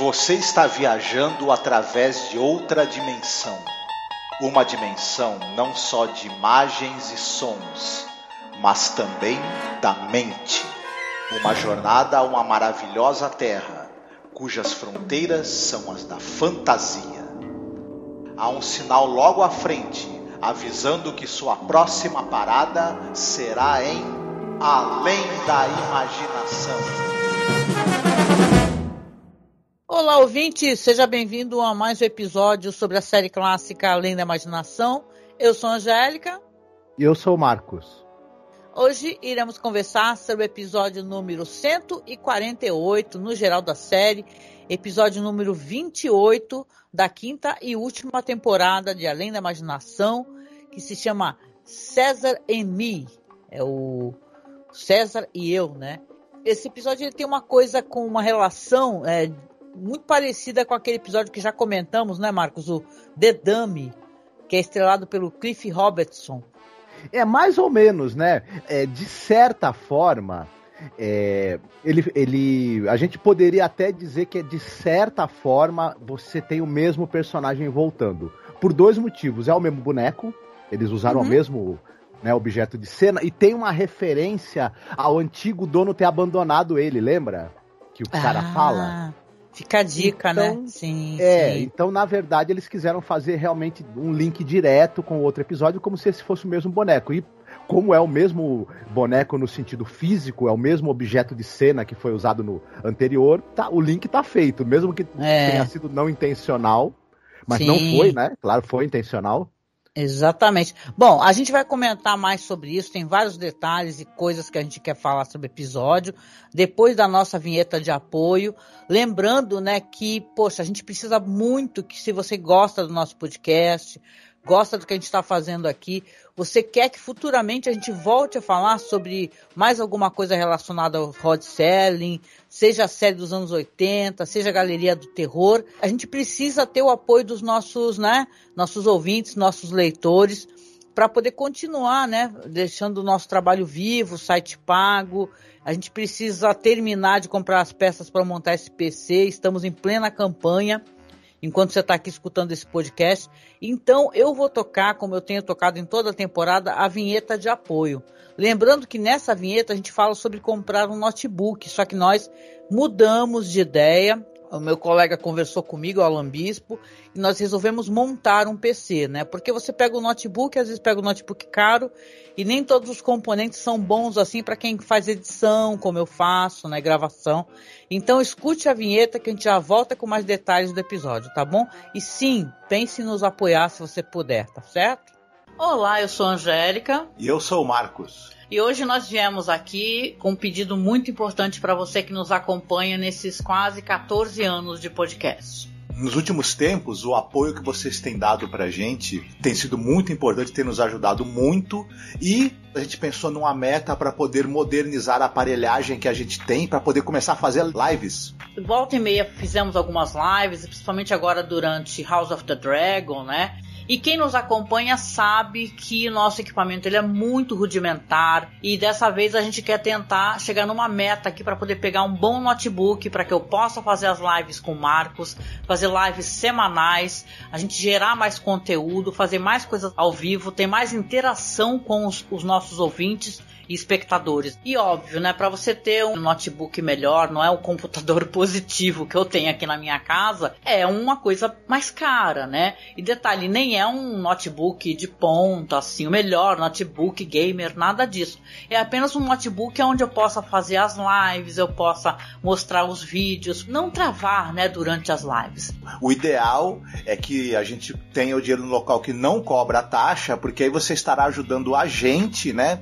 Você está viajando através de outra dimensão. Uma dimensão não só de imagens e sons, mas também da mente. Uma jornada a uma maravilhosa terra, cujas fronteiras são as da fantasia. Há um sinal logo à frente, avisando que sua próxima parada será em Além da Imaginação. Ouvinte, seja bem-vindo a mais um episódio sobre a série clássica Além da Imaginação. Eu sou a Angélica. E eu sou o Marcos. Hoje iremos conversar sobre o episódio número 148, no geral da série, episódio número 28 da quinta e última temporada de Além da Imaginação, que se chama César e Me. É o César e eu, né? Esse episódio ele tem uma coisa com uma relação é, muito parecida com aquele episódio que já comentamos, né, Marcos? O The Dummy, que é estrelado pelo Cliff Robertson. É mais ou menos, né? É, de certa forma, é, ele, ele, a gente poderia até dizer que de certa forma você tem o mesmo personagem voltando. Por dois motivos. É o mesmo boneco, eles usaram uhum. o mesmo né, objeto de cena, e tem uma referência ao antigo dono ter abandonado ele, lembra? Que o cara ah. fala. Fica a dica, né? então, né? Sim. É, sim. então na verdade eles quiseram fazer realmente um link direto com o outro episódio, como se esse fosse o mesmo boneco. E como é o mesmo boneco no sentido físico, é o mesmo objeto de cena que foi usado no anterior, tá, o link tá feito, mesmo que é. tenha sido não intencional, mas sim. não foi, né? Claro, foi intencional. Exatamente. Bom, a gente vai comentar mais sobre isso, tem vários detalhes e coisas que a gente quer falar sobre o episódio, depois da nossa vinheta de apoio. Lembrando, né, que, poxa, a gente precisa muito que se você gosta do nosso podcast, gosta do que a gente está fazendo aqui, você quer que futuramente a gente volte a falar sobre mais alguma coisa relacionada ao hot selling, seja a série dos anos 80, seja a galeria do terror, a gente precisa ter o apoio dos nossos, né, nossos ouvintes, nossos leitores, para poder continuar, né, deixando o nosso trabalho vivo, site pago. A gente precisa terminar de comprar as peças para montar esse PC, estamos em plena campanha enquanto você está aqui escutando esse podcast. Então eu vou tocar, como eu tenho tocado em toda a temporada, a vinheta de apoio. Lembrando que nessa vinheta a gente fala sobre comprar um notebook, só que nós mudamos de ideia o meu colega conversou comigo, o Alan Bispo, e nós resolvemos montar um PC, né? Porque você pega o notebook, às vezes pega o notebook caro, e nem todos os componentes são bons assim para quem faz edição, como eu faço, né? Gravação. Então escute a vinheta que a gente já volta com mais detalhes do episódio, tá bom? E sim, pense em nos apoiar se você puder, tá certo? Olá, eu sou a Angélica. E eu sou o Marcos. E hoje nós viemos aqui com um pedido muito importante para você que nos acompanha nesses quase 14 anos de podcast. Nos últimos tempos, o apoio que vocês têm dado pra gente tem sido muito importante, tem nos ajudado muito e a gente pensou numa meta para poder modernizar a aparelhagem que a gente tem para poder começar a fazer lives. Volta e meia fizemos algumas lives, principalmente agora durante House of the Dragon, né? E quem nos acompanha sabe que nosso equipamento ele é muito rudimentar. E dessa vez a gente quer tentar chegar numa meta aqui para poder pegar um bom notebook para que eu possa fazer as lives com o Marcos, fazer lives semanais, a gente gerar mais conteúdo, fazer mais coisas ao vivo, ter mais interação com os, os nossos ouvintes e espectadores. E óbvio, né, para você ter um notebook melhor, não é o computador positivo que eu tenho aqui na minha casa, é uma coisa mais cara, né? E detalhe, nem é um notebook de ponta, assim, o melhor notebook gamer, nada disso. É apenas um notebook onde eu possa fazer as lives, eu possa mostrar os vídeos, não travar, né, durante as lives. O ideal é que a gente tenha o dinheiro no local que não cobra taxa, porque aí você estará ajudando a gente, né,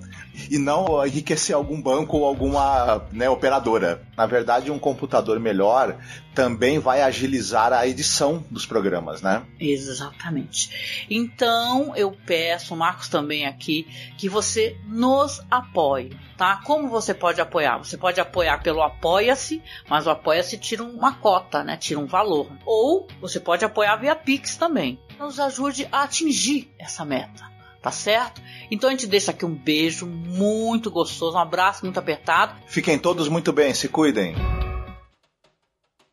e não enriquecer algum banco ou alguma né, operadora. Na verdade, um computador melhor também vai agilizar a edição dos programas, né? Exatamente. Então, eu peço, Marcos também aqui, que você nos apoie, tá? Como você pode apoiar? Você pode apoiar pelo Apoia-se, mas o Apoia-se tira uma cota, né? Tira um valor. Ou você pode apoiar via Pix também. Nos ajude a atingir essa meta tá certo? Então a gente deixa aqui um beijo muito gostoso, um abraço muito apertado. Fiquem todos muito bem, se cuidem.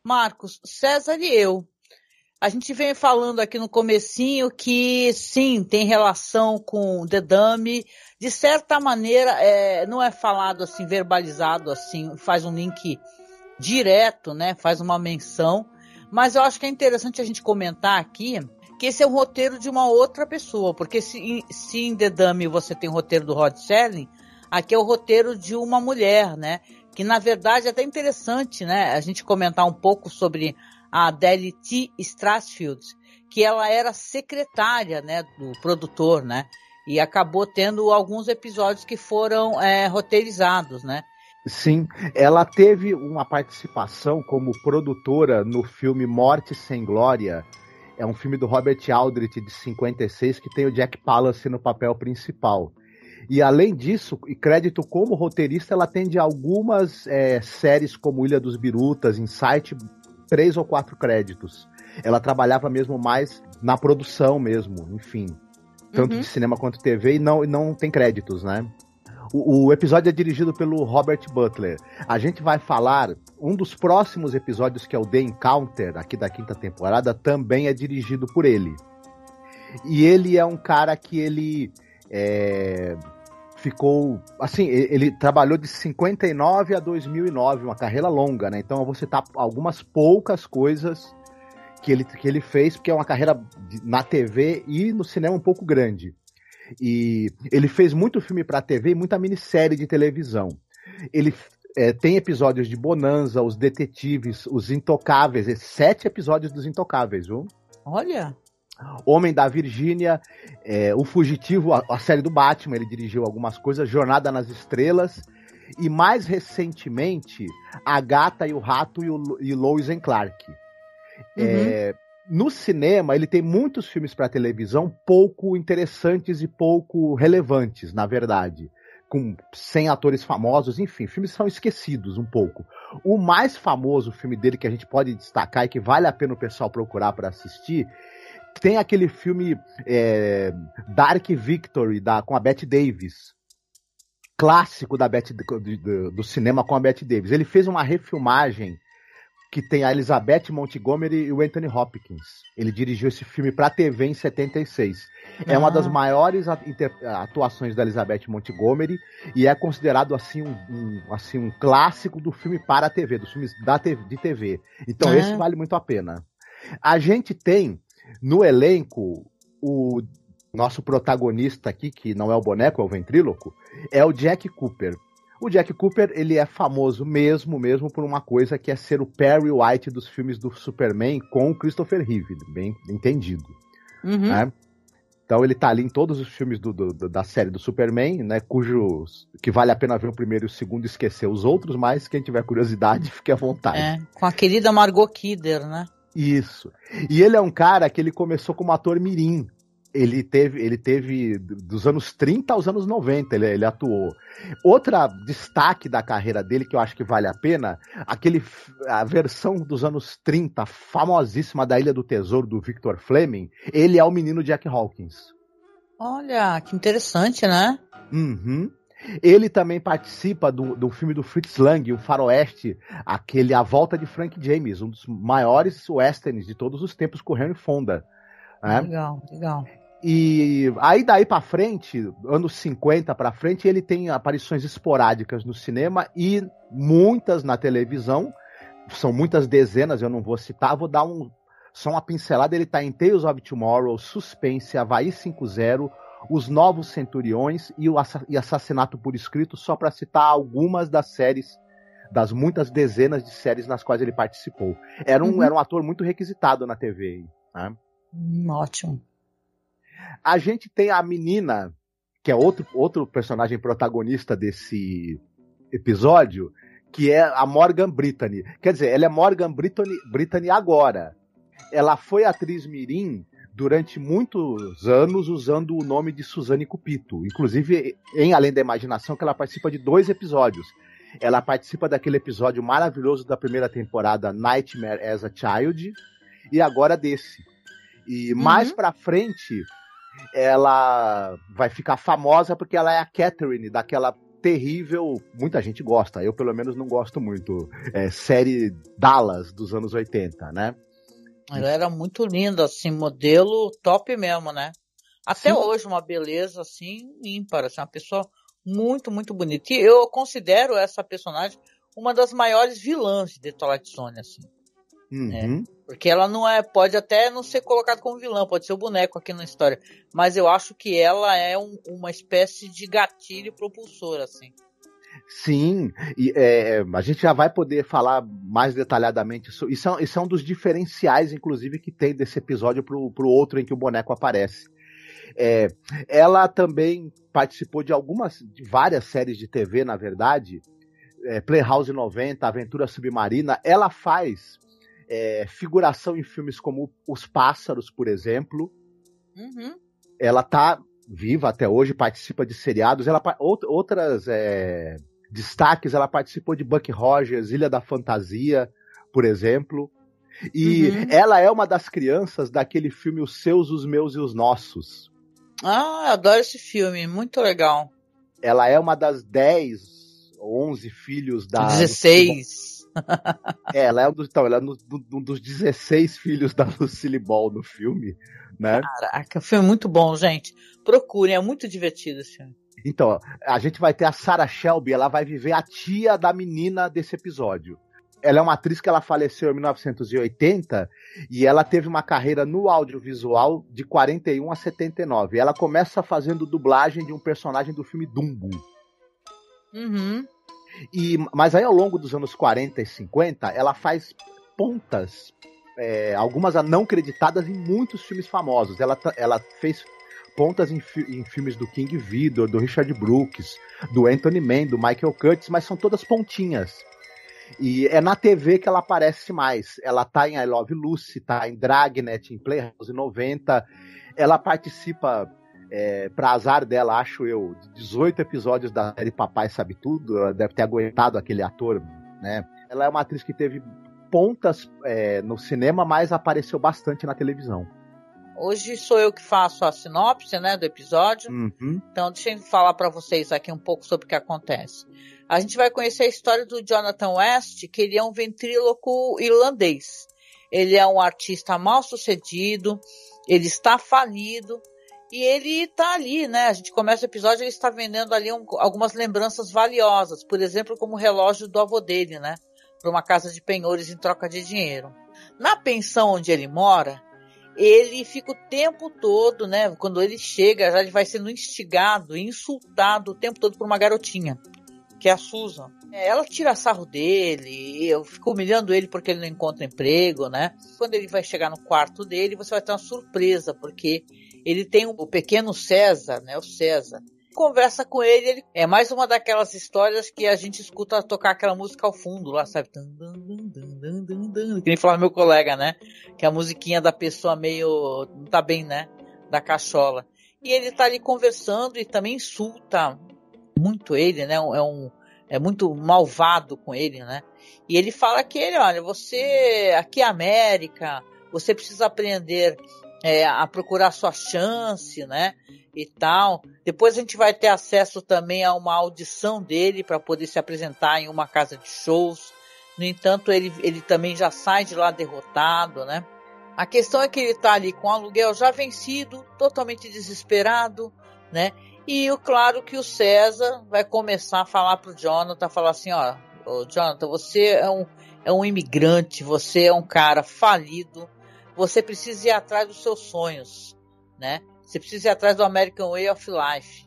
Marcos, César e eu. A gente vem falando aqui no comecinho que sim, tem relação com The Dummy. De certa maneira, é, não é falado assim, verbalizado assim, faz um link direto, né? Faz uma menção. Mas eu acho que é interessante a gente comentar aqui que esse é um roteiro de uma outra pessoa, porque se, se em The Dummy você tem o roteiro do Rod Serling, aqui é o roteiro de uma mulher, né? Que na verdade é até interessante, né? A gente comentar um pouco sobre a Adele T. Strasfield, que ela era secretária, né, do produtor, né? E acabou tendo alguns episódios que foram é, roteirizados, né? Sim, ela teve uma participação como produtora no filme Morte Sem Glória. É um filme do Robert Aldrich de 56 que tem o Jack Palance no papel principal. E além disso, e crédito como roteirista, ela tem de algumas é, séries como Ilha dos Birutas, Insight, três ou quatro créditos. Ela trabalhava mesmo mais na produção mesmo, enfim. Tanto uhum. de cinema quanto TV, e não, não tem créditos, né? O, o, episódio é dirigido pelo Robert Butler. A gente vai falar. Um dos próximos episódios, que é o The Encounter, aqui da quinta temporada, também é dirigido por ele. E ele é um cara que ele. É, ficou. Assim, ele trabalhou de 59 a 2009, uma carreira longa, né? Então eu vou citar algumas poucas coisas que ele, que ele fez, porque é uma carreira na TV e no cinema um pouco grande. E ele fez muito filme para TV e muita minissérie de televisão. Ele é, tem episódios de Bonanza, Os Detetives, Os Intocáveis, sete episódios dos Intocáveis, viu? Olha! Homem da Virgínia, é, O Fugitivo, a, a, série do Batman, ele dirigiu algumas coisas, Jornada nas Estrelas, e mais recentemente, A Gata e o Rato e, o, e Lois and Clark. Uhum. É, no cinema, ele tem muitos filmes para televisão pouco interessantes e pouco relevantes, na verdade. Com 100 atores famosos, enfim, filmes são esquecidos um pouco. O mais famoso filme dele que a gente pode destacar e que vale a pena o pessoal procurar para assistir tem aquele filme é, Dark Victory da, com a Bette Davis. Clássico da Bette, do, do, cinema com a Bette Davis. Ele fez uma refilmagem que tem a Elizabeth Montgomery e o Anthony Hopkins. Ele dirigiu esse filme para TV em 76. É ah. uma das maiores atuações da Elizabeth Montgomery e é considerado assim um, um, assim um clássico do filme para a TV, dos filmes da TV, de TV. Então ah. esse vale muito a pena. A gente tem no elenco, o nosso protagonista aqui, que não é o boneco, é o ventríloco, é o Jack Cooper. O Jack Cooper, ele é famoso mesmo, mesmo por uma coisa que é ser o Perry White dos filmes do Superman com o Christopher Reeve, bem entendido. Uhum. Né? Então ele tá ali em todos os filmes do, do, da série do Superman, né? Cujos. que vale a pena ver o primeiro e o segundo e esquecer os outros, mas quem tiver curiosidade, fique à vontade. É, com a querida Margot Kidder, né? Isso. E ele é um cara que ele começou como ator mirim. Ele teve, ele teve dos anos 30 aos anos 90, ele, ele atuou. Outra destaque da carreira dele que eu acho que vale a pena, aquele a versão dos anos 30, famosíssima da Ilha do Tesouro do Victor Fleming, ele é o menino Jack Hawkins. Olha, que interessante, né? Uhum. Ele também participa do, do filme do Fritz Lang, o Faroeste, aquele A Volta de Frank James, um dos maiores westerns de todos os tempos com Henry Fonda. Né? Legal, legal. E aí daí para frente, anos 50 para frente, ele tem aparições esporádicas no cinema e muitas na televisão. São muitas dezenas, eu não vou citar, vou dar um só uma pincelada, ele tá em Tales of Tomorrow, Suspense, Havaí 5-0, os Novos Centuriões e o Assassinato por Escrito, só para citar algumas das séries, das muitas dezenas de séries nas quais ele participou. Era um, uhum. era um ator muito requisitado na TV. Né? Hum, ótimo. A gente tem a menina, que é outro, outro personagem protagonista desse episódio, que é a Morgan Brittany. Quer dizer, ela é Morgan Brittany, Brittany agora. Ela foi atriz mirim durante muitos anos usando o nome de Suzane Cupito. Inclusive, em Além da Imaginação, que ela participa de dois episódios. Ela participa daquele episódio maravilhoso da primeira temporada, Nightmare as a Child, e agora desse. E uhum. mais pra frente, ela vai ficar famosa porque ela é a Catherine daquela terrível, muita gente gosta, eu pelo menos não gosto muito, é, série Dallas dos anos 80, né? Ela era muito linda, assim, modelo top mesmo, né? Até Sim. hoje, uma beleza, assim, ímpar, assim, uma pessoa muito, muito bonita. E eu considero essa personagem uma das maiores vilãs de The Twilight Zone, assim. Uhum. É, porque ela não é, pode até não ser colocada como vilã, pode ser o boneco aqui na história, mas eu acho que ela é um, uma espécie de gatilho propulsor, assim. Sim, e é, a gente já vai poder falar mais detalhadamente. Isso, isso, é, isso é um dos diferenciais, inclusive, que tem desse episódio pro, pro outro em que o boneco aparece. É, ela também participou de algumas, de várias séries de TV, na verdade. É, Playhouse 90, Aventura Submarina. Ela faz é, figuração em filmes como Os Pássaros, por exemplo. Uhum. Ela tá viva até hoje, participa de seriados. Ela outras é, destaques, ela participou de Buck Rogers, Ilha da Fantasia, por exemplo. E uhum. ela é uma das crianças daquele filme Os Seus, os Meus e os Nossos. Ah, adoro esse filme, muito legal. Ela é uma das 10, 11 filhos da. 16. É, ela é um dos, então, ela é um dos 16 filhos da Lucille Ball no filme, né? Caraca, filme é muito bom, gente. Procurem, é muito divertido esse filme. Então, a gente vai ter a Sarah Shelby, ela vai viver a tia da menina desse episódio. Ela é uma atriz que ela faleceu em 1980 e ela teve uma carreira no audiovisual de 41 a 79. Ela começa fazendo dublagem de um personagem do filme Dumbo. Uhum. E, mas aí ao longo dos anos 40 e 50, ela faz pontas, é, algumas não creditadas em muitos filmes famosos. Ela, ela fez pontas em, em, filmes do King Vidor, do Richard Brooks, do Anthony Mann, do Michael Curtis, mas são todas pontinhas. E é na TV que ela aparece mais. Ela tá em I Love Lucy, tá em Dragnet, em Playhouse 90. Ela participa é, pra azar dela, acho eu, de 18 episódios da série Papai Sabe Tudo, ela deve ter aguentado aquele ator, né? Ela é uma atriz que teve pontas é, no cinema, mas apareceu bastante na televisão. Hoje sou eu que faço a sinopse, né, do episódio. Uhum. Então deixa eu falar para vocês aqui um pouco sobre o que acontece. A gente vai conhecer a história do Jonathan West, que ele é um ventríloco irlandês. Ele é um artista mal sucedido, ele está falido, e ele tá ali, né? A gente começa o episódio, ele está vendendo ali um, algumas lembranças valiosas, por exemplo, como o relógio do avô dele, né? Para uma casa de penhores em troca de dinheiro. Na pensão onde ele mora, ele fica o tempo todo, né? Quando ele chega, já ele vai sendo instigado, insultado o tempo todo por uma garotinha, que é a Susan. É, ela tira sarro dele, eu fico humilhando ele porque ele não encontra emprego, né? Quando ele vai chegar no quarto dele, você vai ter uma surpresa, porque ele tem o pequeno César, né? O César. Conversa com ele, ele é mais uma daquelas histórias que a gente escuta tocar aquela música ao fundo lá, sabe? Que nem falava meu colega, né? Que a musiquinha da pessoa meio. não tá bem, né? Da cachola. E ele tá ali conversando e também insulta muito ele, né? É um. É muito malvado com ele, né? E ele fala que ele, olha, você aqui é América, você precisa aprender é, a procurar sua chance, né? E tal. Depois a gente vai ter acesso também a uma audição dele para poder se apresentar em uma casa de shows. No entanto, ele, ele também já sai de lá derrotado, né? A questão é que ele está ali com o aluguel já vencido, totalmente desesperado, né? E o claro que o César vai começar a falar pro Jonathan, falar assim, ó, Jonathan, você é um, é um imigrante, você é um cara falido, você precisa ir atrás dos seus sonhos, né? Você precisa ir atrás do American Way of Life.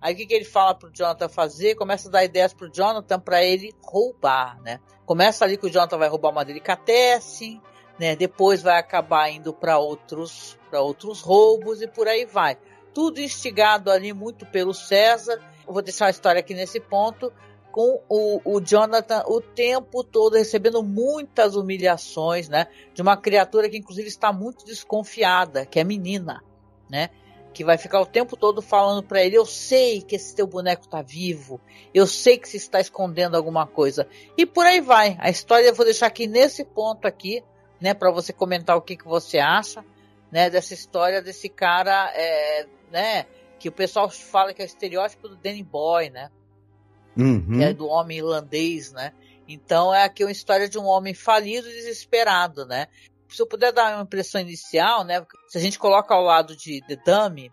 Aí o que, que ele fala pro Jonathan fazer? Começa a dar ideias pro Jonathan para ele roubar, né? Começa ali que o Jonathan vai roubar uma delicatesse, né? Depois vai acabar indo para outros para outros roubos e por aí vai. Tudo instigado ali muito pelo César. Eu vou deixar a história aqui nesse ponto com o, o Jonathan o tempo todo recebendo muitas humilhações, né? De uma criatura que inclusive está muito desconfiada, que é menina, né? Que vai ficar o tempo todo falando para ele: Eu sei que esse teu boneco tá vivo, eu sei que se está escondendo alguma coisa. E por aí vai. A história eu vou deixar aqui nesse ponto aqui, né? Para você comentar o que, que você acha, né? Dessa história desse cara, é, né? Que o pessoal fala que é o estereótipo do Danny Boy, né? Uhum. que é do homem irlandês, né? Então é aqui uma história de um homem falido e desesperado, né? Se eu puder dar uma impressão inicial, né? Se a gente coloca ao lado de The Dummy,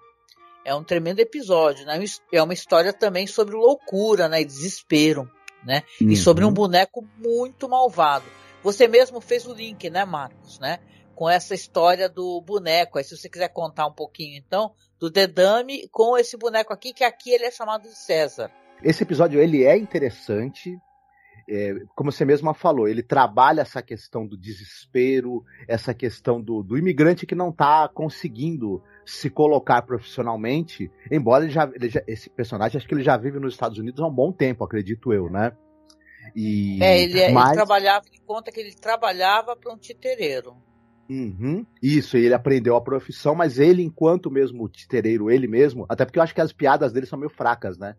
é um tremendo episódio, né? É uma história também sobre loucura, né? E desespero, né? Uhum. E sobre um boneco muito malvado. Você mesmo fez o link, né, Marcos, né? Com essa história do boneco. Aí, se você quiser contar um pouquinho, então, do Dedame com esse boneco aqui, que aqui ele é chamado de César. Esse episódio, ele é interessante, é, como você mesma falou, ele trabalha essa questão do desespero, essa questão do, do imigrante que não está conseguindo se colocar profissionalmente, embora ele já, ele já, esse personagem, acho que ele já vive nos Estados Unidos há um bom tempo, acredito eu, né? E, é, ele, mas... ele trabalhava, ele conta que ele trabalhava para um titereiro. Uhum, isso, ele aprendeu a profissão, mas ele, enquanto mesmo titereiro, ele mesmo, até porque eu acho que as piadas dele são meio fracas, né?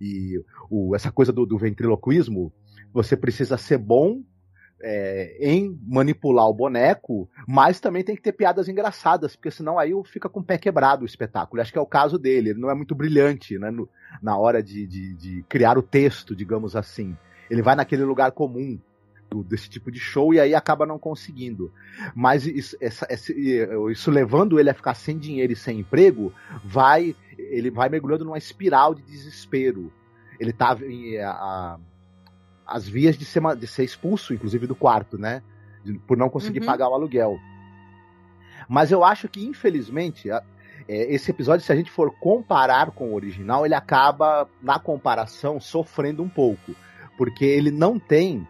E o, essa coisa do, do ventriloquismo, você precisa ser bom é, em manipular o boneco, mas também tem que ter piadas engraçadas, porque senão aí fica com o pé quebrado o espetáculo. Acho que é o caso dele, ele não é muito brilhante né, no, na hora de, de, de, criar o texto, digamos assim. Ele vai naquele lugar comum do, desse tipo de show e aí acaba não conseguindo. Mas isso, essa, isso levando ele a ficar sem dinheiro e sem emprego, vai ele vai mergulhando numa espiral de desespero. Ele tá a, as vias de ser, de ser expulso, inclusive do quarto, né? Por não conseguir uhum. pagar o aluguel. Mas eu acho que, infelizmente, é, esse episódio, se a gente for comparar com o original, ele acaba, na comparação, sofrendo um pouco. Porque ele não tem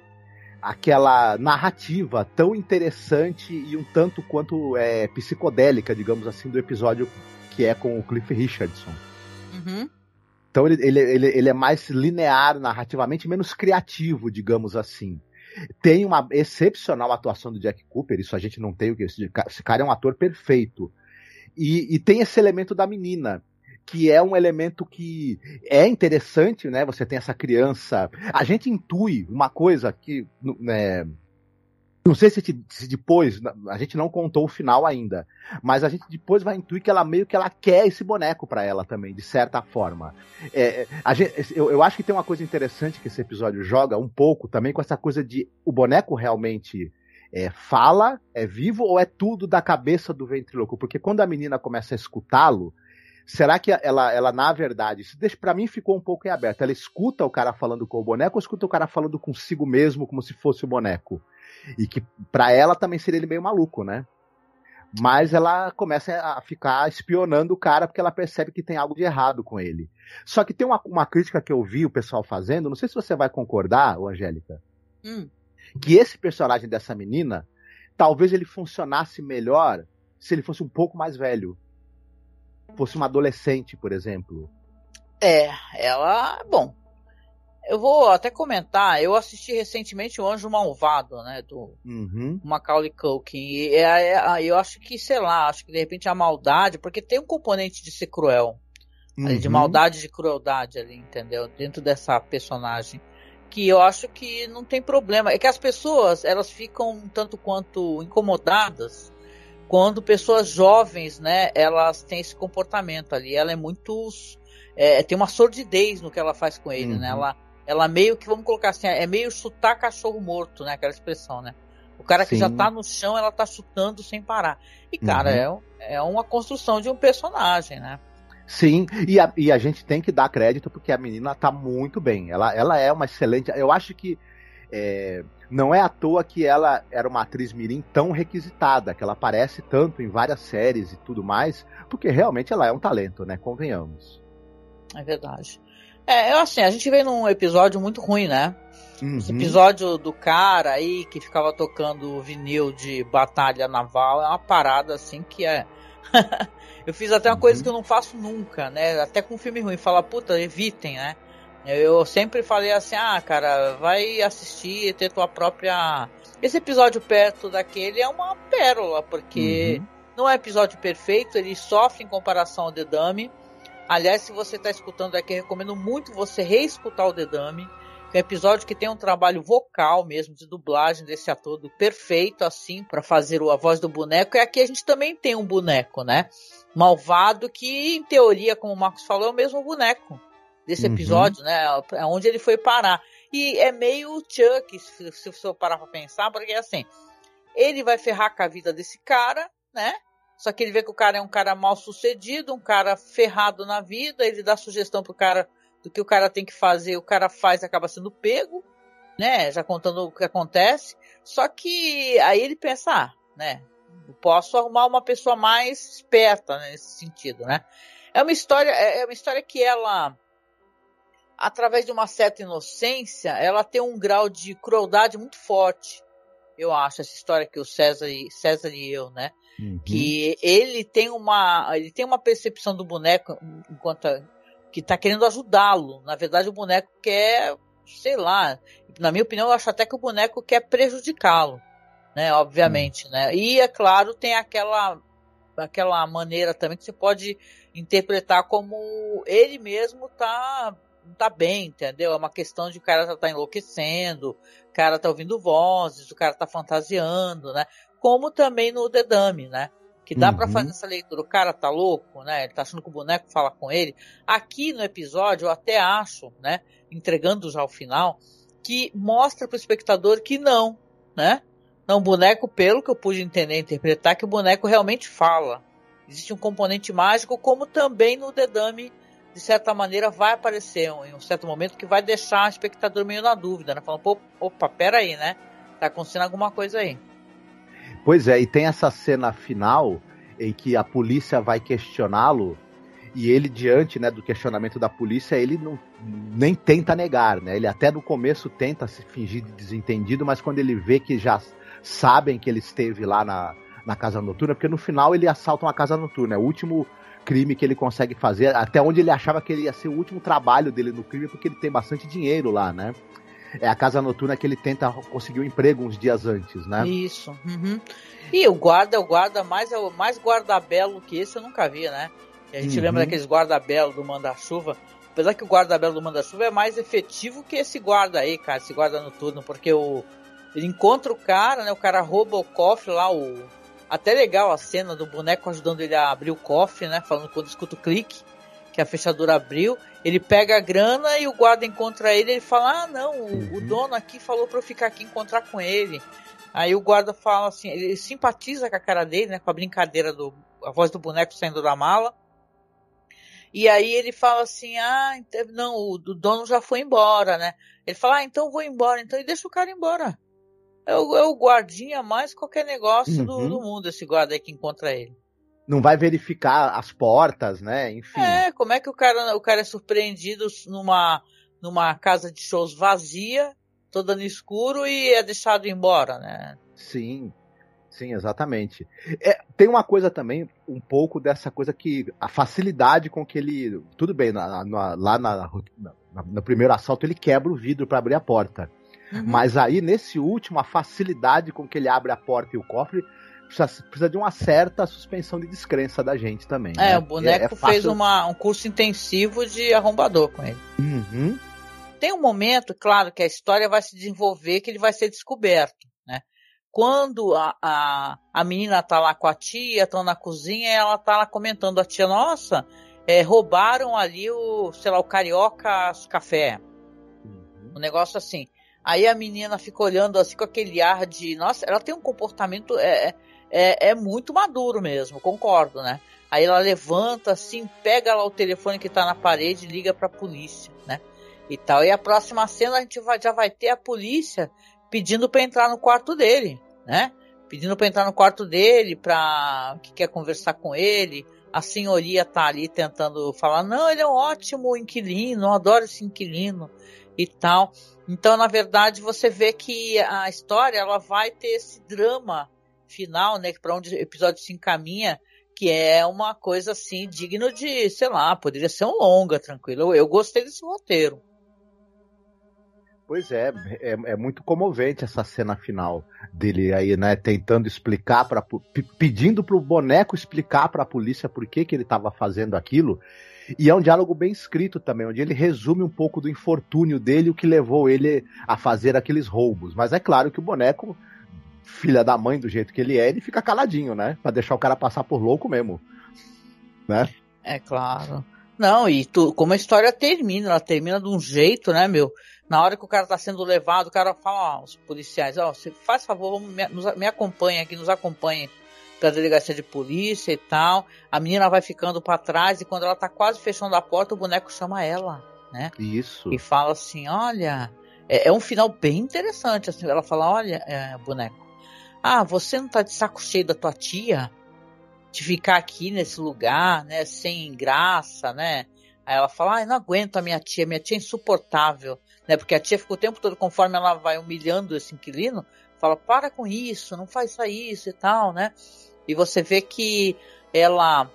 aquela narrativa tão interessante e um tanto quanto é, psicodélica, digamos assim, do episódio que é com o Cliff Richardson. Uhum. Então ele, ele, ele, ele é mais linear narrativamente, menos criativo, digamos assim. Tem uma excepcional atuação do Jack Cooper, isso a gente não tem o que. Esse cara é um ator perfeito. E, e tem esse elemento da menina, que é um elemento que é interessante, né? Você tem essa criança. A gente intui uma coisa que. Né, não sei se, se, depois, a gente não contou o final ainda, mas a gente depois vai intuir que ela meio que ela quer esse boneco para ela também, de certa forma. É, gente, eu, eu, acho que tem uma coisa interessante que esse episódio joga um pouco também com essa coisa de o boneco realmente é, fala, é vivo ou é tudo da cabeça do ventriloquo? Porque quando a menina começa a escutá-lo, será que ela, ela na verdade, isso para mim ficou um pouco em aberto. Ela escuta o cara falando com o boneco ou escuta o cara falando consigo mesmo como se fosse o boneco? E que para ela também seria ele meio maluco, né? Mas ela começa a ficar espionando o cara porque ela percebe que tem algo de errado com ele. Só que tem uma, uma crítica que eu vi o pessoal fazendo, não sei se você vai concordar, Angélica, hum. que esse personagem dessa menina, talvez ele funcionasse melhor se ele fosse um pouco mais velho. Fosse uma adolescente, por exemplo. É, ela. Bom, eu vou até comentar, eu assisti recentemente o Anjo Malvado, né, do uhum. Macaulay Culkin, e é, é, eu acho que, sei lá, acho que de repente a maldade, porque tem um componente de ser cruel, uhum. ali, de maldade de crueldade ali, entendeu, dentro dessa personagem, que eu acho que não tem problema, é que as pessoas, elas ficam um tanto quanto incomodadas quando pessoas jovens, né, elas têm esse comportamento ali, ela é muito... É, tem uma sordidez no que ela faz com ele, né? uhum. né? Ela, ela meio que, vamos colocar assim, é meio chutar cachorro morto, né? Aquela expressão, né? O cara que Sim. já tá no chão, ela tá chutando sem parar. E, cara, uhum. é, é uma construção de um personagem, né? Sim, e a, e a gente tem que dar crédito porque a menina tá muito bem. Ela, ela é uma excelente. Eu acho que é, não é à toa que ela era uma atriz mirim tão requisitada, que ela aparece tanto em várias séries e tudo mais, porque realmente ela é um talento, né? Convenhamos. É verdade. É, eu assim, a gente veio num episódio muito ruim, né? Uhum. Esse episódio do cara aí que ficava tocando vinil de batalha naval é uma parada assim que é. eu fiz até uma uhum. coisa que eu não faço nunca, né? Até com filme ruim, falar, puta, evitem, né? Eu sempre falei assim, ah, cara, vai assistir, ter tua própria. Esse episódio perto daquele é uma pérola, porque uhum. não é episódio perfeito, ele sofre em comparação ao The Dummy Aliás, se você está escutando aqui, recomendo muito você reescutar o Dedame. Que é um episódio que tem um trabalho vocal mesmo, de dublagem desse ator do perfeito, assim, para fazer a voz do boneco. E aqui a gente também tem um boneco, né? Malvado, que em teoria, como o Marcos falou, é o mesmo boneco. Desse uhum. episódio, uhum. né? É onde ele foi parar. E é meio Chuck, se, se você parar pra pensar, porque assim, ele vai ferrar com a vida desse cara, né? Só que ele vê que o cara é um cara mal sucedido, um cara ferrado na vida, ele dá sugestão pro cara do que o cara tem que fazer, o cara faz e acaba sendo pego, né? Já contando o que acontece. Só que aí ele pensa, ah, né? Posso arrumar uma pessoa mais esperta nesse sentido, né? É uma história, é, é uma história que ela, através de uma certa inocência, ela tem um grau de crueldade muito forte. Eu acho essa história que o César e, César e eu, né? Uhum. Que ele tem uma, ele tem uma percepção do boneco enquanto que está querendo ajudá-lo. Na verdade, o boneco quer, sei lá, na minha opinião, eu acho até que o boneco quer prejudicá-lo, né? Obviamente, uhum. né? E é claro, tem aquela aquela maneira também que você pode interpretar como ele mesmo tá tá bem, entendeu? É uma questão de o cara tá enlouquecendo, o cara tá ouvindo vozes, o cara tá fantasiando, né? Como também no The Dummy, né? Que dá uhum. para fazer essa leitura. O cara tá louco, né? Ele tá achando que o boneco fala com ele. Aqui no episódio, eu até acho, né? Entregando já o final, que mostra pro espectador que não, né? Não, o boneco, pelo que eu pude entender, interpretar, que o boneco realmente fala. Existe um componente mágico, como também no Dedame, de certa maneira, vai aparecer em um certo momento que vai deixar o espectador meio na dúvida, né? Falando, opa, peraí, né? Tá acontecendo alguma coisa aí. Pois é, e tem essa cena final em que a polícia vai questioná-lo e ele diante né, do questionamento da polícia ele não nem tenta negar né ele até no começo tenta se fingir de desentendido mas quando ele vê que já sabem que ele esteve lá na, na casa noturna, porque no final ele assalta uma casa noturna. É o último crime que ele consegue fazer, até onde ele achava que ele ia ser o último trabalho dele no crime, porque ele tem bastante dinheiro lá, né? É a casa noturna que ele tenta conseguir um emprego uns dias antes, né? Isso. Uhum. E o guarda, o guarda mais, é mais guarda-belo que esse eu nunca vi, né? A gente uhum. lembra daqueles guarda-belo do Manda-Chuva. Apesar que o guarda-belo do Manda-Chuva é mais efetivo que esse guarda aí, cara, esse guarda noturno, porque o, ele encontra o cara, né? O cara rouba o cofre lá, o. Até legal a cena do boneco ajudando ele a abrir o cofre, né? Falando quando escuta o clique, que a fechadura abriu. Ele pega a grana e o guarda encontra ele. Ele fala: Ah, não, o, o uhum. dono aqui falou pra eu ficar aqui encontrar com ele. Aí o guarda fala assim: ele simpatiza com a cara dele, né? Com a brincadeira do. a voz do boneco saindo da mala. E aí ele fala assim: Ah, não, o, o dono já foi embora, né? Ele fala: Ah, então vou embora. Então e deixa o cara embora. É o, é o guardinha mais qualquer negócio uhum. do, do, mundo, esse guarda aí que encontra ele. Não vai verificar as portas, né? Enfim. É, como é que o cara, o cara é surpreendido numa, numa casa de shows vazia, toda no escuro, e é deixado embora, né? Sim, sim, exatamente. É, tem uma coisa também, um pouco dessa coisa que. A facilidade com que ele. Tudo bem, na, na, lá na, no primeiro assalto ele quebra o vidro para abrir a porta. Uhum. Mas aí, nesse último, a facilidade com que ele abre a porta e o cofre precisa, precisa de uma certa suspensão de descrença da gente também. É, né? o boneco é, é fácil... fez uma, um curso intensivo de arrombador com ele. Uhum. Tem um momento, claro, que a história vai se desenvolver, que ele vai ser descoberto, né? Quando a, a, a menina tá lá com a tia, estão na cozinha, ela tá lá comentando, a tia, nossa, é, roubaram ali o, sei lá, o Carioca Café. Uhum. Um negócio assim. Aí a menina fica olhando assim com aquele ar de. Nossa, ela tem um comportamento. É, é, é muito maduro mesmo, concordo, né? Aí ela levanta assim, pega lá o telefone que tá na parede e liga pra polícia, né? E tal. E a próxima cena a gente vai, já vai ter a polícia pedindo para entrar no quarto dele, né? Pedindo para entrar no quarto dele, pra. que quer conversar com ele. A senhoria tá ali tentando falar: não, ele é um ótimo inquilino, eu adoro esse inquilino e tal. Então, na verdade, você vê que a história ela vai ter esse drama final, né, para onde o episódio se encaminha, que é uma coisa assim digno de, sei lá, poderia ser um longa, tranquilo. Eu, eu gostei desse roteiro. Pois é, é, é, muito comovente essa cena final dele aí, né, tentando explicar para pedindo pro boneco explicar para a polícia por que que ele estava fazendo aquilo e é um diálogo bem escrito também, onde ele resume um pouco do infortúnio dele, o que levou ele a fazer aqueles roubos. Mas é claro que o boneco, filha da mãe do jeito que ele é, ele fica caladinho, né? Pra deixar o cara passar por louco mesmo. Né? É claro. Não, e tu, como a história termina, ela termina de um jeito, né, meu? Na hora que o cara tá sendo levado, o cara fala, ó, os policiais, ó, você faz favor, me, me acompanha aqui, nos acompanhe pra delegacia de polícia e tal. A menina vai ficando para trás e quando ela tá quase fechando a porta, o boneco chama ela, né? Isso. E fala assim, olha, é, é um final bem interessante, assim, ela fala, olha, é, boneco, ah, você não tá de saco cheio da tua tia? De ficar aqui nesse lugar, né, sem graça, né? Aí ela fala, ai, não aguento a minha tia, minha tia é insuportável, né? Porque a tia fica o tempo todo, conforme ela vai humilhando esse inquilino, fala, para com isso, não faz isso e tal, né? E você vê que ela,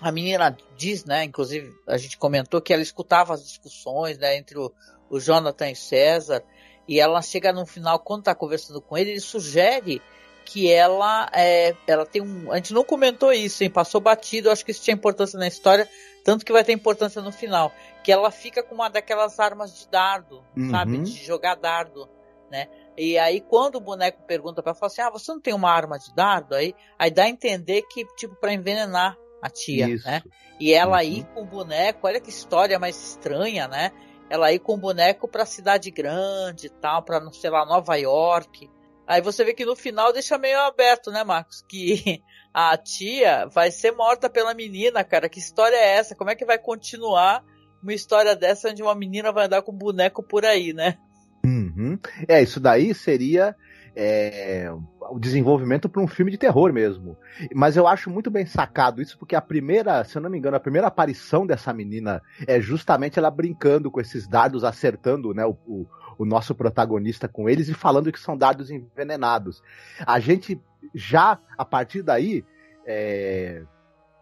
a menina diz, né? Inclusive, a gente comentou que ela escutava as discussões, né? Entre o, o Jonathan e César, e ela chega no final, quando tá conversando com ele, ele sugere que ela é, ela tem um. A gente não comentou isso, hein? Passou batido, acho que isso tinha importância na história, tanto que vai ter importância no final. Que ela fica com uma daquelas armas de dardo, uhum. sabe? De jogar dardo, né? E aí, quando o boneco pergunta para ela, fala assim: Ah, você não tem uma arma de dardo? Aí, aí dá a entender que, tipo, para envenenar a tia, isso. né? E ela uhum. aí com o boneco, olha que história mais estranha, né? Ela ir com o boneco pra cidade grande e tal, pra, não sei lá, Nova York. Aí você vê que no final deixa meio aberto, né, Marcos? Que a tia vai ser morta pela menina, cara. Que história é essa? Como é que vai continuar uma história dessa onde uma menina vai andar com boneco por aí, né? Uhum. É, isso daí seria é, o desenvolvimento para um filme de terror mesmo. Mas eu acho muito bem sacado isso, porque a primeira, se eu não me engano, a primeira aparição dessa menina é justamente ela brincando com esses dados, acertando né, o, o o nosso protagonista com eles e falando que são dados envenenados. A gente já, a partir daí, é,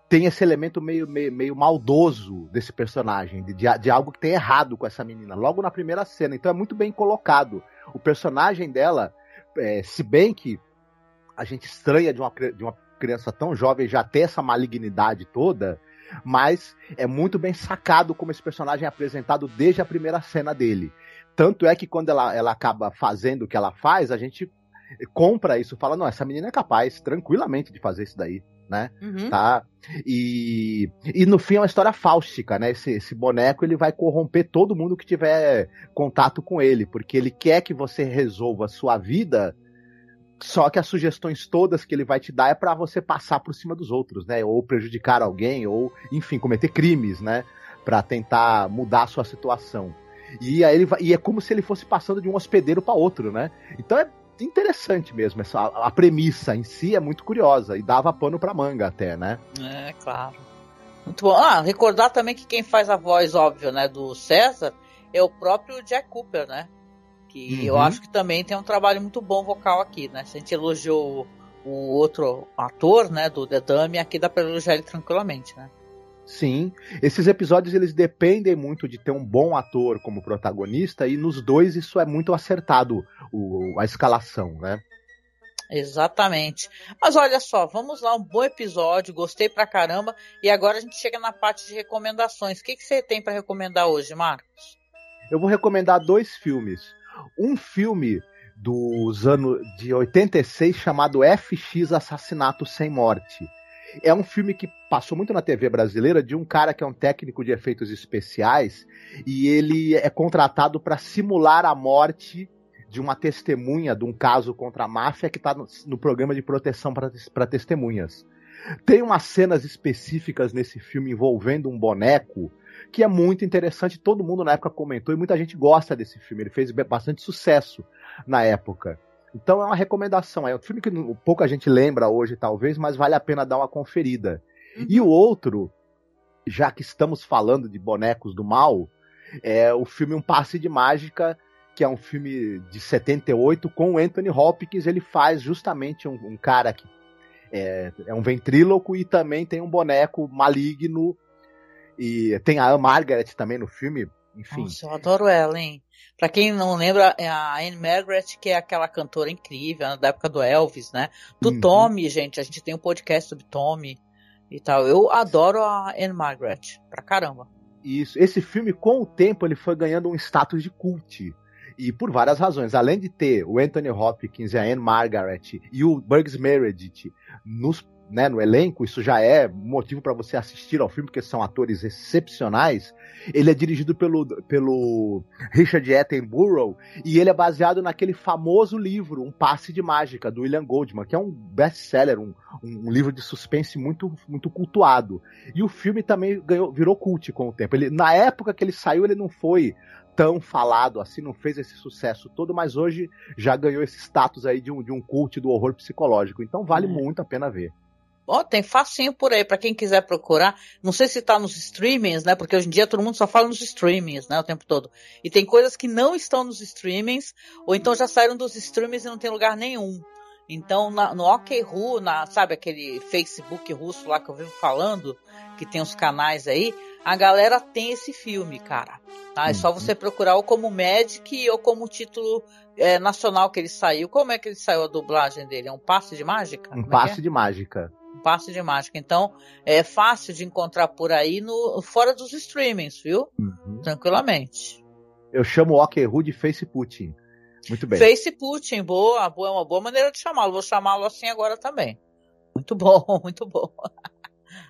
tem esse elemento meio, meio, meio maldoso desse personagem, de, de, algo que tem errado com essa menina, logo na primeira cena. Então é muito bem colocado. O personagem dela, é, se bem que a gente estranha de uma, de uma criança tão jovem já ter essa malignidade toda, mas é muito bem sacado como esse personagem é apresentado desde a primeira cena dele. Tanto é que quando ela, ela acaba fazendo o que ela faz, a gente compra isso, fala, não, essa menina é capaz tranquilamente de fazer isso daí, né? Uhum. Tá? E, e no fim é uma história fáustica, né? Esse, esse boneco ele vai corromper todo mundo que tiver contato com ele, porque ele quer que você resolva a sua vida, só que as sugestões todas que ele vai te dar é para você passar por cima dos outros, né? Ou prejudicar alguém, ou, enfim, cometer crimes, né? Para tentar mudar a sua situação. E aí ele vai, e é como se ele fosse passando de um hospedeiro para outro, né? Então é interessante mesmo. Essa, a, a, premissa em si é muito curiosa e dava pano pra manga até, né? É, claro. Muito bom. Ah, recordar também que quem faz a voz, óbvio, né, do César é o próprio Jack Cooper, né? Que uhum. eu acho que também tem um trabalho muito bom vocal aqui, né? Se a gente elogiou o outro ator, né, do The Dummy, aqui dá pra elogiar ele tranquilamente, né? Sim, esses episódios eles dependem muito de ter um bom ator como protagonista e nos dois isso é muito acertado o, a escalação, né? Exatamente. Mas olha só, vamos lá, um bom episódio, gostei pra caramba. E agora a gente chega na parte de recomendações. O que, que você tem para recomendar hoje, Marcos? Eu vou recomendar dois filmes. Um filme dos anos de 86 chamado FX Assassinato Sem Morte. É um filme que passou muito na TV brasileira de um cara que é um técnico de efeitos especiais e ele é contratado para simular a morte de uma testemunha de um caso contra a máfia que está no, no, programa de proteção para testemunhas. Tem umas cenas específicas nesse filme envolvendo um boneco que é muito interessante. Todo mundo na época comentou e muita gente gosta desse filme. Ele fez bastante sucesso na época. Então é uma recomendação. É um filme que pouca gente lembra hoje, talvez, mas vale a pena dar uma conferida. Uhum. E o outro, já que estamos falando de bonecos do mal, é o filme Um Passe de Mágica, que é um filme de 78 com o Anthony Hopkins. Ele faz justamente um, um cara que é, é, um ventríloco e também tem um boneco maligno. E tem a Margaret também no filme. Enfim. Nossa, eu adoro ela, hein? Pra quem não lembra, é a Anne Margaret, que é aquela cantora incrível, da época do Elvis, né? Do uhum. Tommy, gente, a gente tem um podcast sobre Tommy e tal. Eu adoro a Anne Margaret, pra caramba. Isso, esse filme, com o tempo, ele foi ganhando um status de cult. E por várias razões. Além de ter o Anthony Hopkins e a Anne Margaret e o Bugs Meredith nos né, no elenco, isso já é motivo para você assistir ao filme, porque são atores excepcionais. Ele é dirigido pelo, pelo Richard Attenborough e ele é baseado naquele famoso livro, Um Passe de Mágica, do William Goldman, que é um best-seller, um, um, livro de suspense muito, muito cultuado. E o filme também ganhou, virou cult com o tempo. Ele, na época que ele saiu, ele não foi tão falado assim, não fez esse sucesso todo, mas hoje já ganhou esse status aí de um, de um cult do horror psicológico. Então vale é. muito a pena ver. Ó, tem facinho por aí, para quem quiser procurar. Não sei se tá nos streamings, né? Porque hoje em dia todo mundo só fala nos streamings, né? O tempo todo. E tem coisas que não estão nos streamings, ou então já saíram dos streamings e não tem lugar nenhum. Então, na, no OKRU, sabe aquele Facebook russo lá que eu vivo falando, que tem os canais aí, a galera tem esse filme, cara. Tá? É só você uhum. procurar ou como Magic ou como título é, nacional que ele saiu. Como é que ele saiu a dublagem dele? É um passe de mágica? Um é passe é? de mágica um passe de mágica. Então, é fácil de encontrar por aí no fora dos streamings, viu? Uhum. Tranquilamente. Eu chamo o Okerhu de Face Putin. Muito bem. Face Putin, boa, boa, é uma boa maneira de chamá-lo. Vou chamá-lo assim agora também. Muito bom, muito bom.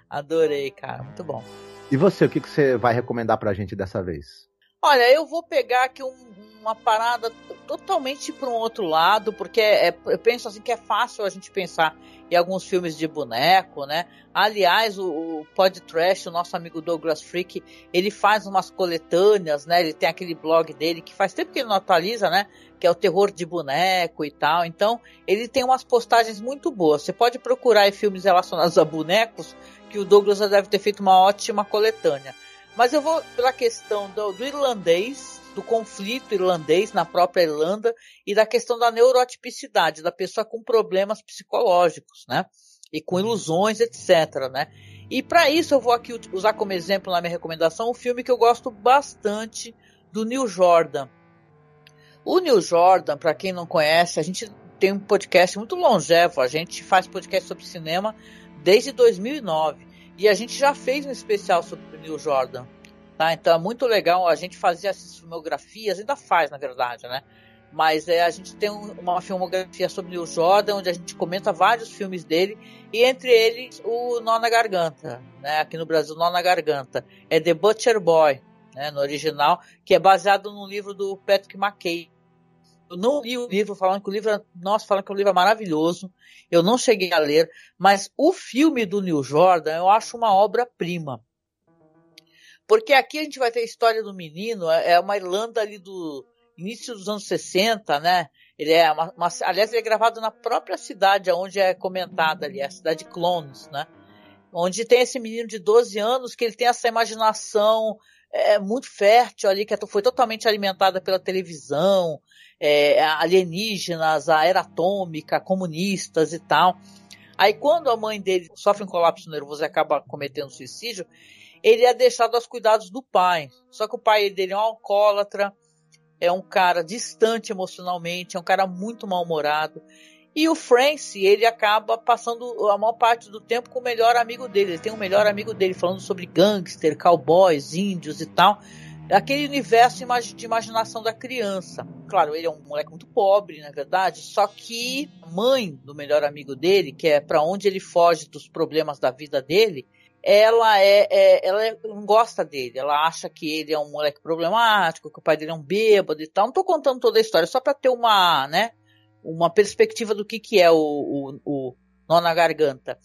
Adorei, cara, muito bom. E você, o que, que você vai recomendar pra gente dessa vez? Olha, eu vou pegar aqui um, uma parada totalmente para um outro lado, porque é, eu penso assim que é fácil a gente pensar em alguns filmes de boneco, né? Aliás, o, o Pod Trash, o nosso amigo Douglas Freak, ele faz umas coletâneas, né? Ele tem aquele blog dele que faz tempo que ele não atualiza, né? Que é o terror de boneco e tal. Então, ele tem umas postagens muito boas. Você pode procurar filmes relacionados a bonecos, que o Douglas já deve ter feito uma ótima coletânea. Mas eu vou pela questão do, do irlandês, do conflito irlandês na própria Irlanda e da questão da neurotipicidade, da pessoa com problemas psicológicos, né? E com ilusões, etc, né? E para isso eu vou aqui usar como exemplo na minha recomendação um filme que eu gosto bastante do Neil Jordan. O Neil Jordan, para quem não conhece, a gente tem um podcast muito longevo, a gente faz podcast sobre cinema desde 2009 e a gente já fez um especial sobre o Neil Jordan. Tá? Então é muito legal. A gente fazia essas filmografias, ainda faz, na verdade, né? Mas é, a gente tem uma filmografia sobre o Jordan, onde a gente comenta vários filmes dele, e entre eles o Nó na Garganta, né? Aqui no Brasil, Nó na Garganta. É The Butcher Boy, né? No original, que é baseado num livro do Patrick McKay. Eu não li o livro falando que o livro, é, nossa, falando que o livro é maravilhoso. Eu não cheguei a ler, mas o filme do Neil Jordan eu acho uma obra-prima. Porque aqui a gente vai ter a história do menino, é, é uma Irlanda ali do início dos anos 60, né? Ele é uma, uma, aliás, ele é gravado na própria cidade onde é comentada ali, a cidade de Clones, né? Onde tem esse menino de 12 anos que ele tem essa imaginação é, muito fértil ali, que é, foi totalmente alimentada pela televisão, é, alienígenas, a era atômica, comunistas e tal. Aí quando a mãe dele sofre um colapso nervoso e acaba cometendo suicídio, ele é deixado aos cuidados do pai. Só que o pai dele é um alcoólatra, é um cara distante emocionalmente, é um cara muito mal-humorado. E o Francis, ele acaba passando a maior parte do tempo com o melhor amigo dele. Ele tem um melhor amigo dele falando sobre gangster, cowboys, índios e tal. Aquele universo de imaginação da criança. Claro, ele é um moleque muito pobre, na verdade, só que a mãe do melhor amigo dele, que é para onde ele foge dos problemas da vida dele, ela é, é, ela é, não gosta dele, ela acha que ele é um moleque problemático, que o pai dele é um bêbado e tal. Não tô contando toda a história, só para ter uma, né, uma perspectiva do que que é o, o, o nó na garganta.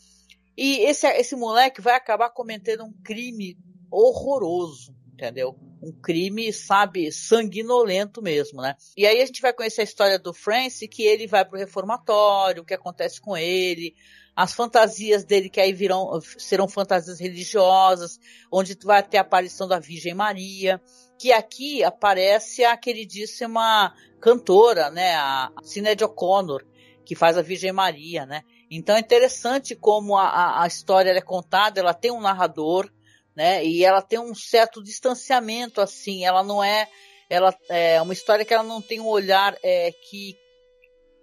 E esse, esse moleque vai acabar cometendo um crime horroroso, entendeu? Um crime, sabe, sanguinolento mesmo, né? E aí a gente vai conhecer a história do Francis, que ele vai pro reformatório, o que acontece com ele, as fantasias dele que aí virão, serão fantasias religiosas, onde vai ter a aparição da Virgem Maria, que aqui aparece a queridíssima cantora, né, a Sinéad O'Connor, que faz a Virgem Maria, né? Então é interessante como a, a história é contada, ela tem um narrador, né, e ela tem um certo distanciamento, assim, ela não é, ela é uma história que ela não tem um olhar é, que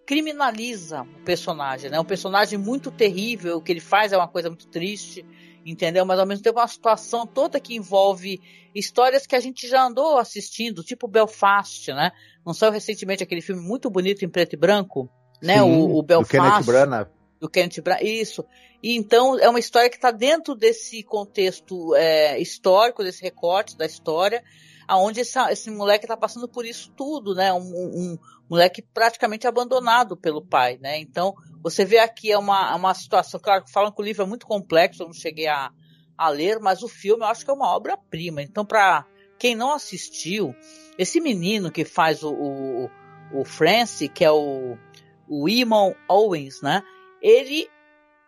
criminaliza o personagem, né? Um personagem muito terrível, o que ele faz é uma coisa muito triste, entendeu? Mas ao mesmo tempo é uma situação toda que envolve histórias que a gente já andou assistindo, tipo Belfast, né? Não saiu recentemente aquele filme muito bonito em preto e branco, né? Sim, o, o Belfast. Do Kenneth Branagh. Do Kenneth Branagh, isso. E então é uma história que está dentro desse contexto é, histórico, desse recorte da história, aonde esse, esse moleque está passando por isso tudo, né? Um, um, moleque praticamente abandonado pelo pai, né? Então você vê aqui é uma, uma situação, claro, falam que o livro é muito complexo, eu não cheguei a, a ler, mas o filme eu acho que é uma obra-prima. Então para quem não assistiu, esse menino que faz o, o, o Francis, que é o, o Eamon Owens, né? Ele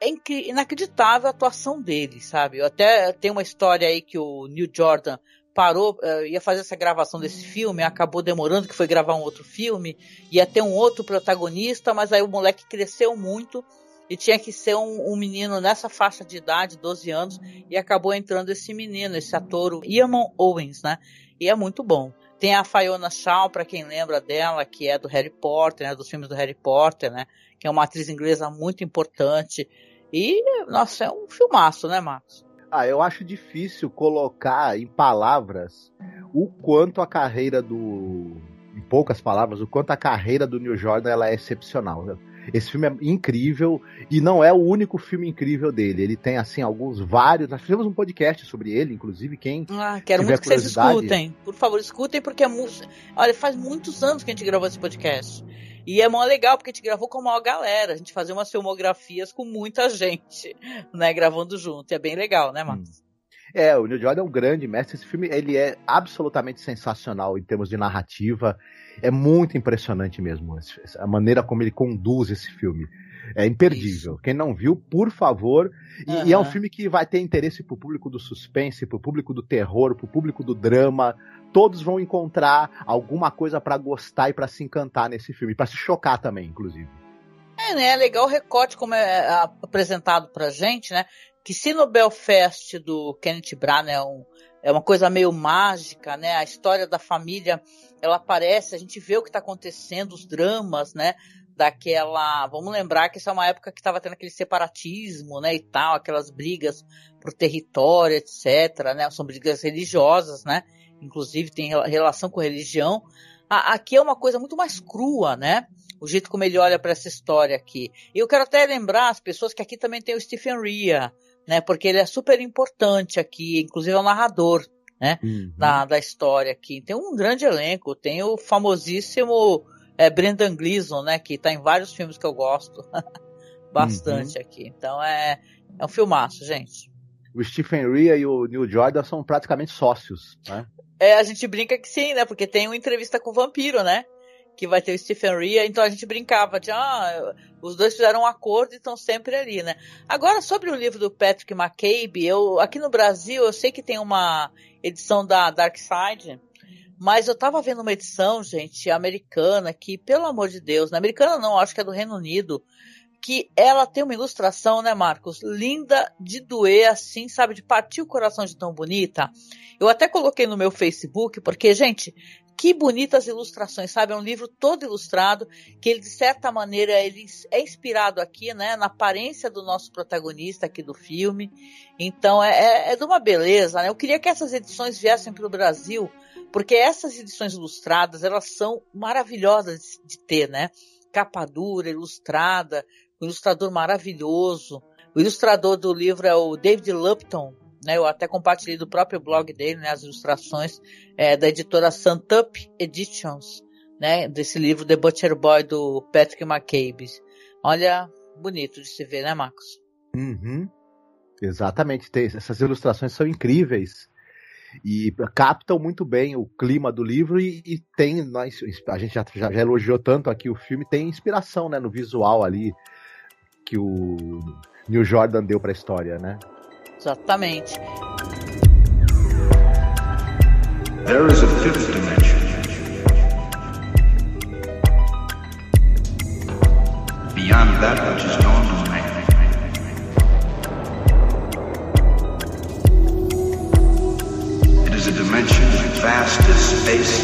é inacreditável a atuação dele, sabe? Eu até tem uma história aí que o Neil Jordan parou, uh, ia fazer essa gravação desse filme, acabou demorando, que foi gravar um outro filme, ia ter um outro protagonista, mas aí o moleque cresceu muito e tinha que ser um, um menino nessa faixa de idade, 12 anos, e acabou entrando esse menino, esse ator, Ian Owens, né? E é muito bom. Tem a Fiona Shaw, para quem lembra dela, que é do Harry Potter, né, dos filmes do Harry Potter, né, que é uma atriz inglesa muito importante. E, nossa, é um filmaço, né, Marcos? Ah, eu acho difícil colocar em palavras o quanto a carreira do. Em poucas palavras, o quanto a carreira do Neil Jordan ela é excepcional. Esse filme é incrível e não é o único filme incrível dele. Ele tem, assim, alguns vários. Nós fizemos um podcast sobre ele, inclusive. Quem. Ah, quero muito que vocês escutem. Por favor, escutem, porque é muito. Olha, faz muitos anos que a gente gravou esse podcast. E é mó legal, porque a gente gravou com a maior galera. A gente fazia umas filmografias com muita gente, né? Gravando junto. E é bem legal, né, Marcos? Hum. É, o Neil Jordan é um grande mestre. Esse filme ele é absolutamente sensacional em termos de narrativa. É muito impressionante mesmo a maneira como ele conduz esse filme. É imperdível. Isso. Quem não viu, por favor. E, uhum. e, é um filme que vai ter interesse pro público do suspense, pro público do terror, pro público do drama. Todos vão encontrar alguma coisa para gostar e para se encantar nesse filme, para se chocar também, inclusive. É, né? É legal o recorte como é, é apresentado pra gente, né? Que se no Belfast do Kenneth Branagh é, um, é uma coisa meio mágica, né? A história da família, ela aparece, a gente vê o que está acontecendo, os dramas, né? daquela. Vamos lembrar que essa é uma época que estava tendo aquele separatismo, né, e tal, aquelas brigas por território, etc, né? São brigas religiosas, né? Inclusive tem relação com religião. Aqui é uma coisa muito mais crua, né? O jeito como ele olha para essa história aqui. E eu quero até lembrar as pessoas que aqui também tem o Stephen Rea, né? Porque ele é super importante aqui, inclusive é o narrador, né? Uhum. Da, da história aqui. Tem um grande elenco, tem o famosíssimo é Brendan Gleeson, né? Que tá em vários filmes que eu gosto bastante uhum. aqui. Então é, é um filmaço, gente. O Stephen Rea e o Neil Jordan são praticamente sócios, né? É, a gente brinca que sim, né? Porque tem uma entrevista com o vampiro, né? Que vai ter o Stephen Rea, então a gente brincava de, ah, os dois fizeram um acordo e estão sempre ali, né? Agora, sobre o livro do Patrick McCabe, eu, aqui no Brasil, eu sei que tem uma edição da Dark Side, mas eu tava vendo uma edição, gente, americana, que, pelo amor de Deus, na americana não, acho que é do Reino Unido, que ela tem uma ilustração, né, Marcos? Linda de doer, assim, sabe, de partir o coração de tão bonita. Eu até coloquei no meu Facebook, porque, gente, que bonitas ilustrações, sabe? É um livro todo ilustrado, que ele, de certa maneira, ele é inspirado aqui, né, na aparência do nosso protagonista aqui do filme. Então, é, é, é de uma beleza, né? Eu queria que essas edições viessem para o Brasil, porque essas edições ilustradas, elas são maravilhosas de ter, né? Capa dura, ilustrada, um ilustrador maravilhoso. O ilustrador do livro é o David Lupton, né? Eu até compartilhei do próprio blog dele, né? As ilustrações é, da editora Santup Editions, né? Desse livro The Butcher Boy do Patrick McCabe. Olha, bonito de se ver, né, Marcos? Uhum. Exatamente. Essas ilustrações são incríveis e captam muito bem o clima do livro e, e tem nós a gente já, já, já, elogiou tanto aqui o filme tem inspiração né no visual ali que o Neil Jordan deu para a história né exatamente. There is a fifth dimension. Beyond that which is known to man. It is a dimension vast as space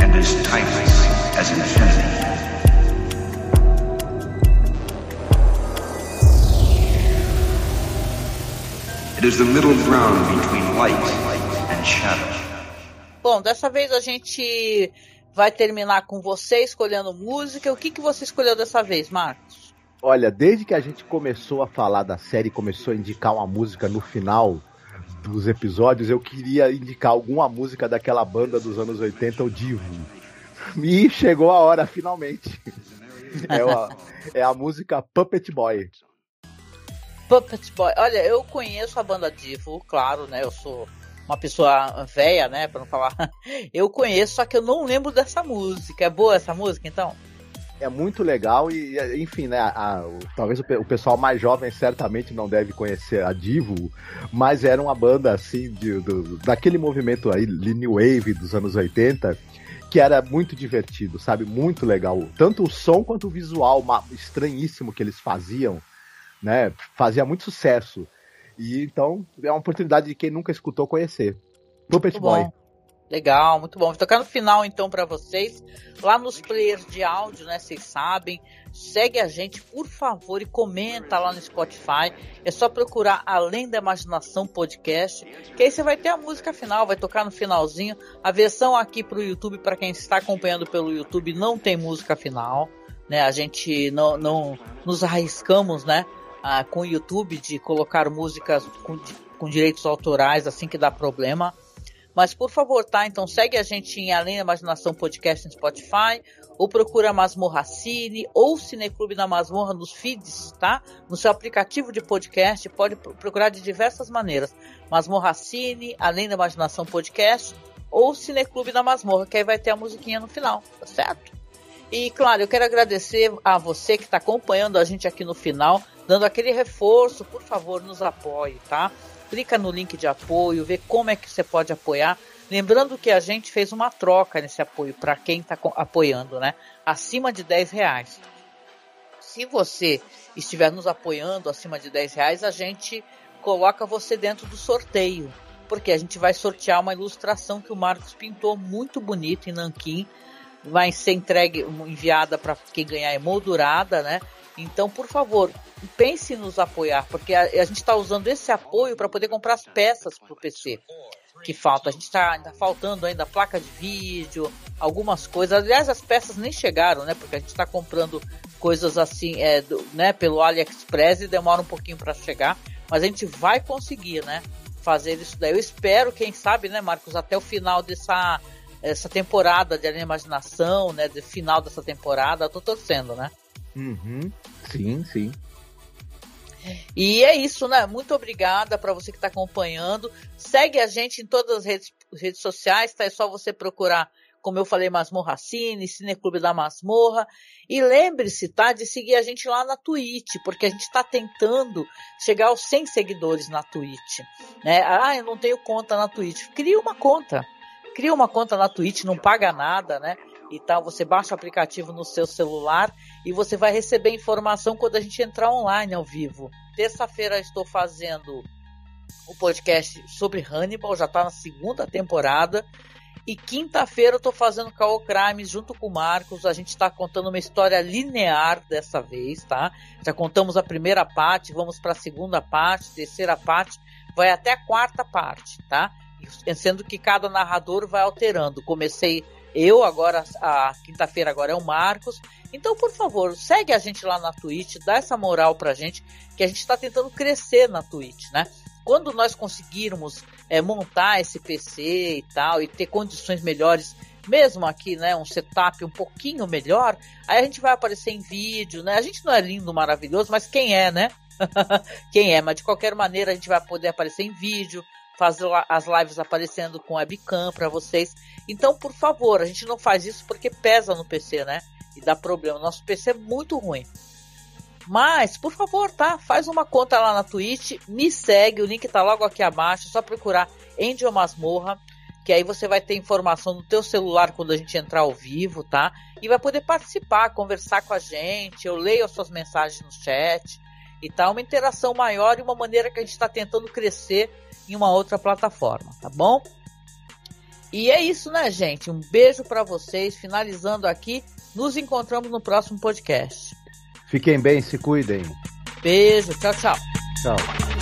and as timeless as infinity. It is the middle ground between light and shadow. Bom, dessa vez a gente vai terminar com você escolhendo música. O que, que você escolheu dessa vez, Marcos? Olha, desde que a gente começou a falar da série, começou a indicar uma música no final dos episódios, eu queria indicar alguma música daquela banda dos anos 80, o Divo. E chegou a hora, finalmente. É, uma, é a música Puppet Boy. Puppet Boy. Olha, eu conheço a banda Divo, claro, né? Eu sou uma pessoa velha, né? Pra não falar. Eu conheço, só que eu não lembro dessa música. É boa essa música, então? É muito legal e, enfim, né? A, a, talvez o, o, pessoal mais jovem certamente não deve conhecer a Divo, mas era uma banda assim de, do, daquele movimento aí, New Wave dos anos 80, que era muito divertido, sabe? Muito legal. Tanto o som quanto o visual estranhíssimo que eles faziam, né? Fazia muito sucesso. E então é uma oportunidade de quem nunca escutou conhecer. Puppet Boy. Legal, muito bom. Vou tocar no final então para vocês, lá nos players de áudio, né? Vocês sabem. Segue a gente, por favor, e comenta lá no Spotify. É só procurar Além da Imaginação Podcast, que aí você vai ter a música final, vai tocar no finalzinho. A versão aqui pro YouTube, para quem está acompanhando pelo YouTube, não tem música final, né? A gente não, não nos arriscamos, né? Ah, com o YouTube de colocar músicas com, com direitos autorais assim que dá problema. Mas por favor, tá? Então segue a gente em Além da Imaginação Podcast no Spotify, ou procura Masmorra Cine, ou Cineclube da Masmorra nos feeds, tá? No seu aplicativo de podcast, pode procurar de diversas maneiras. Masmorra Cine, Além da Imaginação Podcast, ou Cineclube da Masmorra, que aí vai ter a musiquinha no final, tá certo? E claro, eu quero agradecer a você que está acompanhando a gente aqui no final dando aquele reforço, por favor, nos apoie, tá? Clica no link de apoio, vê como é que você pode apoiar. Lembrando que a gente fez uma troca nesse apoio para quem está apoiando, né? Acima de 10 reais. Se você estiver nos apoiando acima de 10 reais, a gente coloca você dentro do sorteio. Porque a gente vai sortear uma ilustração que o Marcos pintou muito bonito em Nanquim. Vai ser entregue, enviada para quem ganhar emoldurada, né? Então, por favor, pense em nos apoiar, porque a, a gente está usando esse apoio para poder comprar as peças para o PC que falta. A gente está faltando ainda placa de vídeo, algumas coisas. Aliás, as peças nem chegaram, né? Porque a gente está comprando coisas assim, é, do, né? Pelo AliExpress e demora um pouquinho para chegar. Mas a gente vai conseguir, né? Fazer isso daí. Eu espero, quem sabe, né, Marcos, até o final dessa essa temporada de Imaginação, né? Do final dessa temporada, eu tô torcendo, né? Uhum. Sim, sim. E é isso, né? Muito obrigada para você que está acompanhando. Segue a gente em todas as redes, redes sociais, tá? É só você procurar, como eu falei, Masmorra Cine, Cineclube da Masmorra. E lembre-se, tá? De seguir a gente lá na Twitch, porque a gente está tentando chegar aos 100 seguidores na Twitch. Né? Ah, eu não tenho conta na Twitch. Cria uma conta. Cria uma conta na Twitch, não paga nada, né? e tal, você baixa o aplicativo no seu celular e você vai receber informação quando a gente entrar online ao vivo. Terça-feira estou fazendo o podcast sobre Hannibal, já está na segunda temporada. E quinta-feira eu estou fazendo Call Crimes junto com o Marcos. A gente está contando uma história linear dessa vez, tá? Já contamos a primeira parte, vamos para a segunda parte, terceira parte, vai até a quarta parte, tá? Sendo que cada narrador vai alterando. Comecei eu agora, a quinta-feira agora é o Marcos. Então, por favor, segue a gente lá na Twitch, dá essa moral pra gente, que a gente está tentando crescer na Twitch, né? Quando nós conseguirmos é, montar esse PC e tal, e ter condições melhores, mesmo aqui, né, um setup um pouquinho melhor, aí a gente vai aparecer em vídeo, né? A gente não é lindo, maravilhoso, mas quem é, né? quem é, mas de qualquer maneira a gente vai poder aparecer em vídeo, fazer as lives aparecendo com webcam para vocês. Então, por favor, a gente não faz isso porque pesa no PC, né? E dá problema. Nosso PC é muito ruim. Mas, por favor, tá? Faz uma conta lá na Twitch, me segue, o link tá logo aqui abaixo, é só procurar Angel Masmorra, que aí você vai ter informação no teu celular quando a gente entrar ao vivo, tá? E vai poder participar, conversar com a gente, eu leio as suas mensagens no chat e tá uma interação maior e uma maneira que a gente está tentando crescer em uma outra plataforma, tá bom? E é isso, né, gente? Um beijo para vocês. Finalizando aqui, nos encontramos no próximo podcast. Fiquem bem, se cuidem. Beijo, tchau, tchau. Tchau.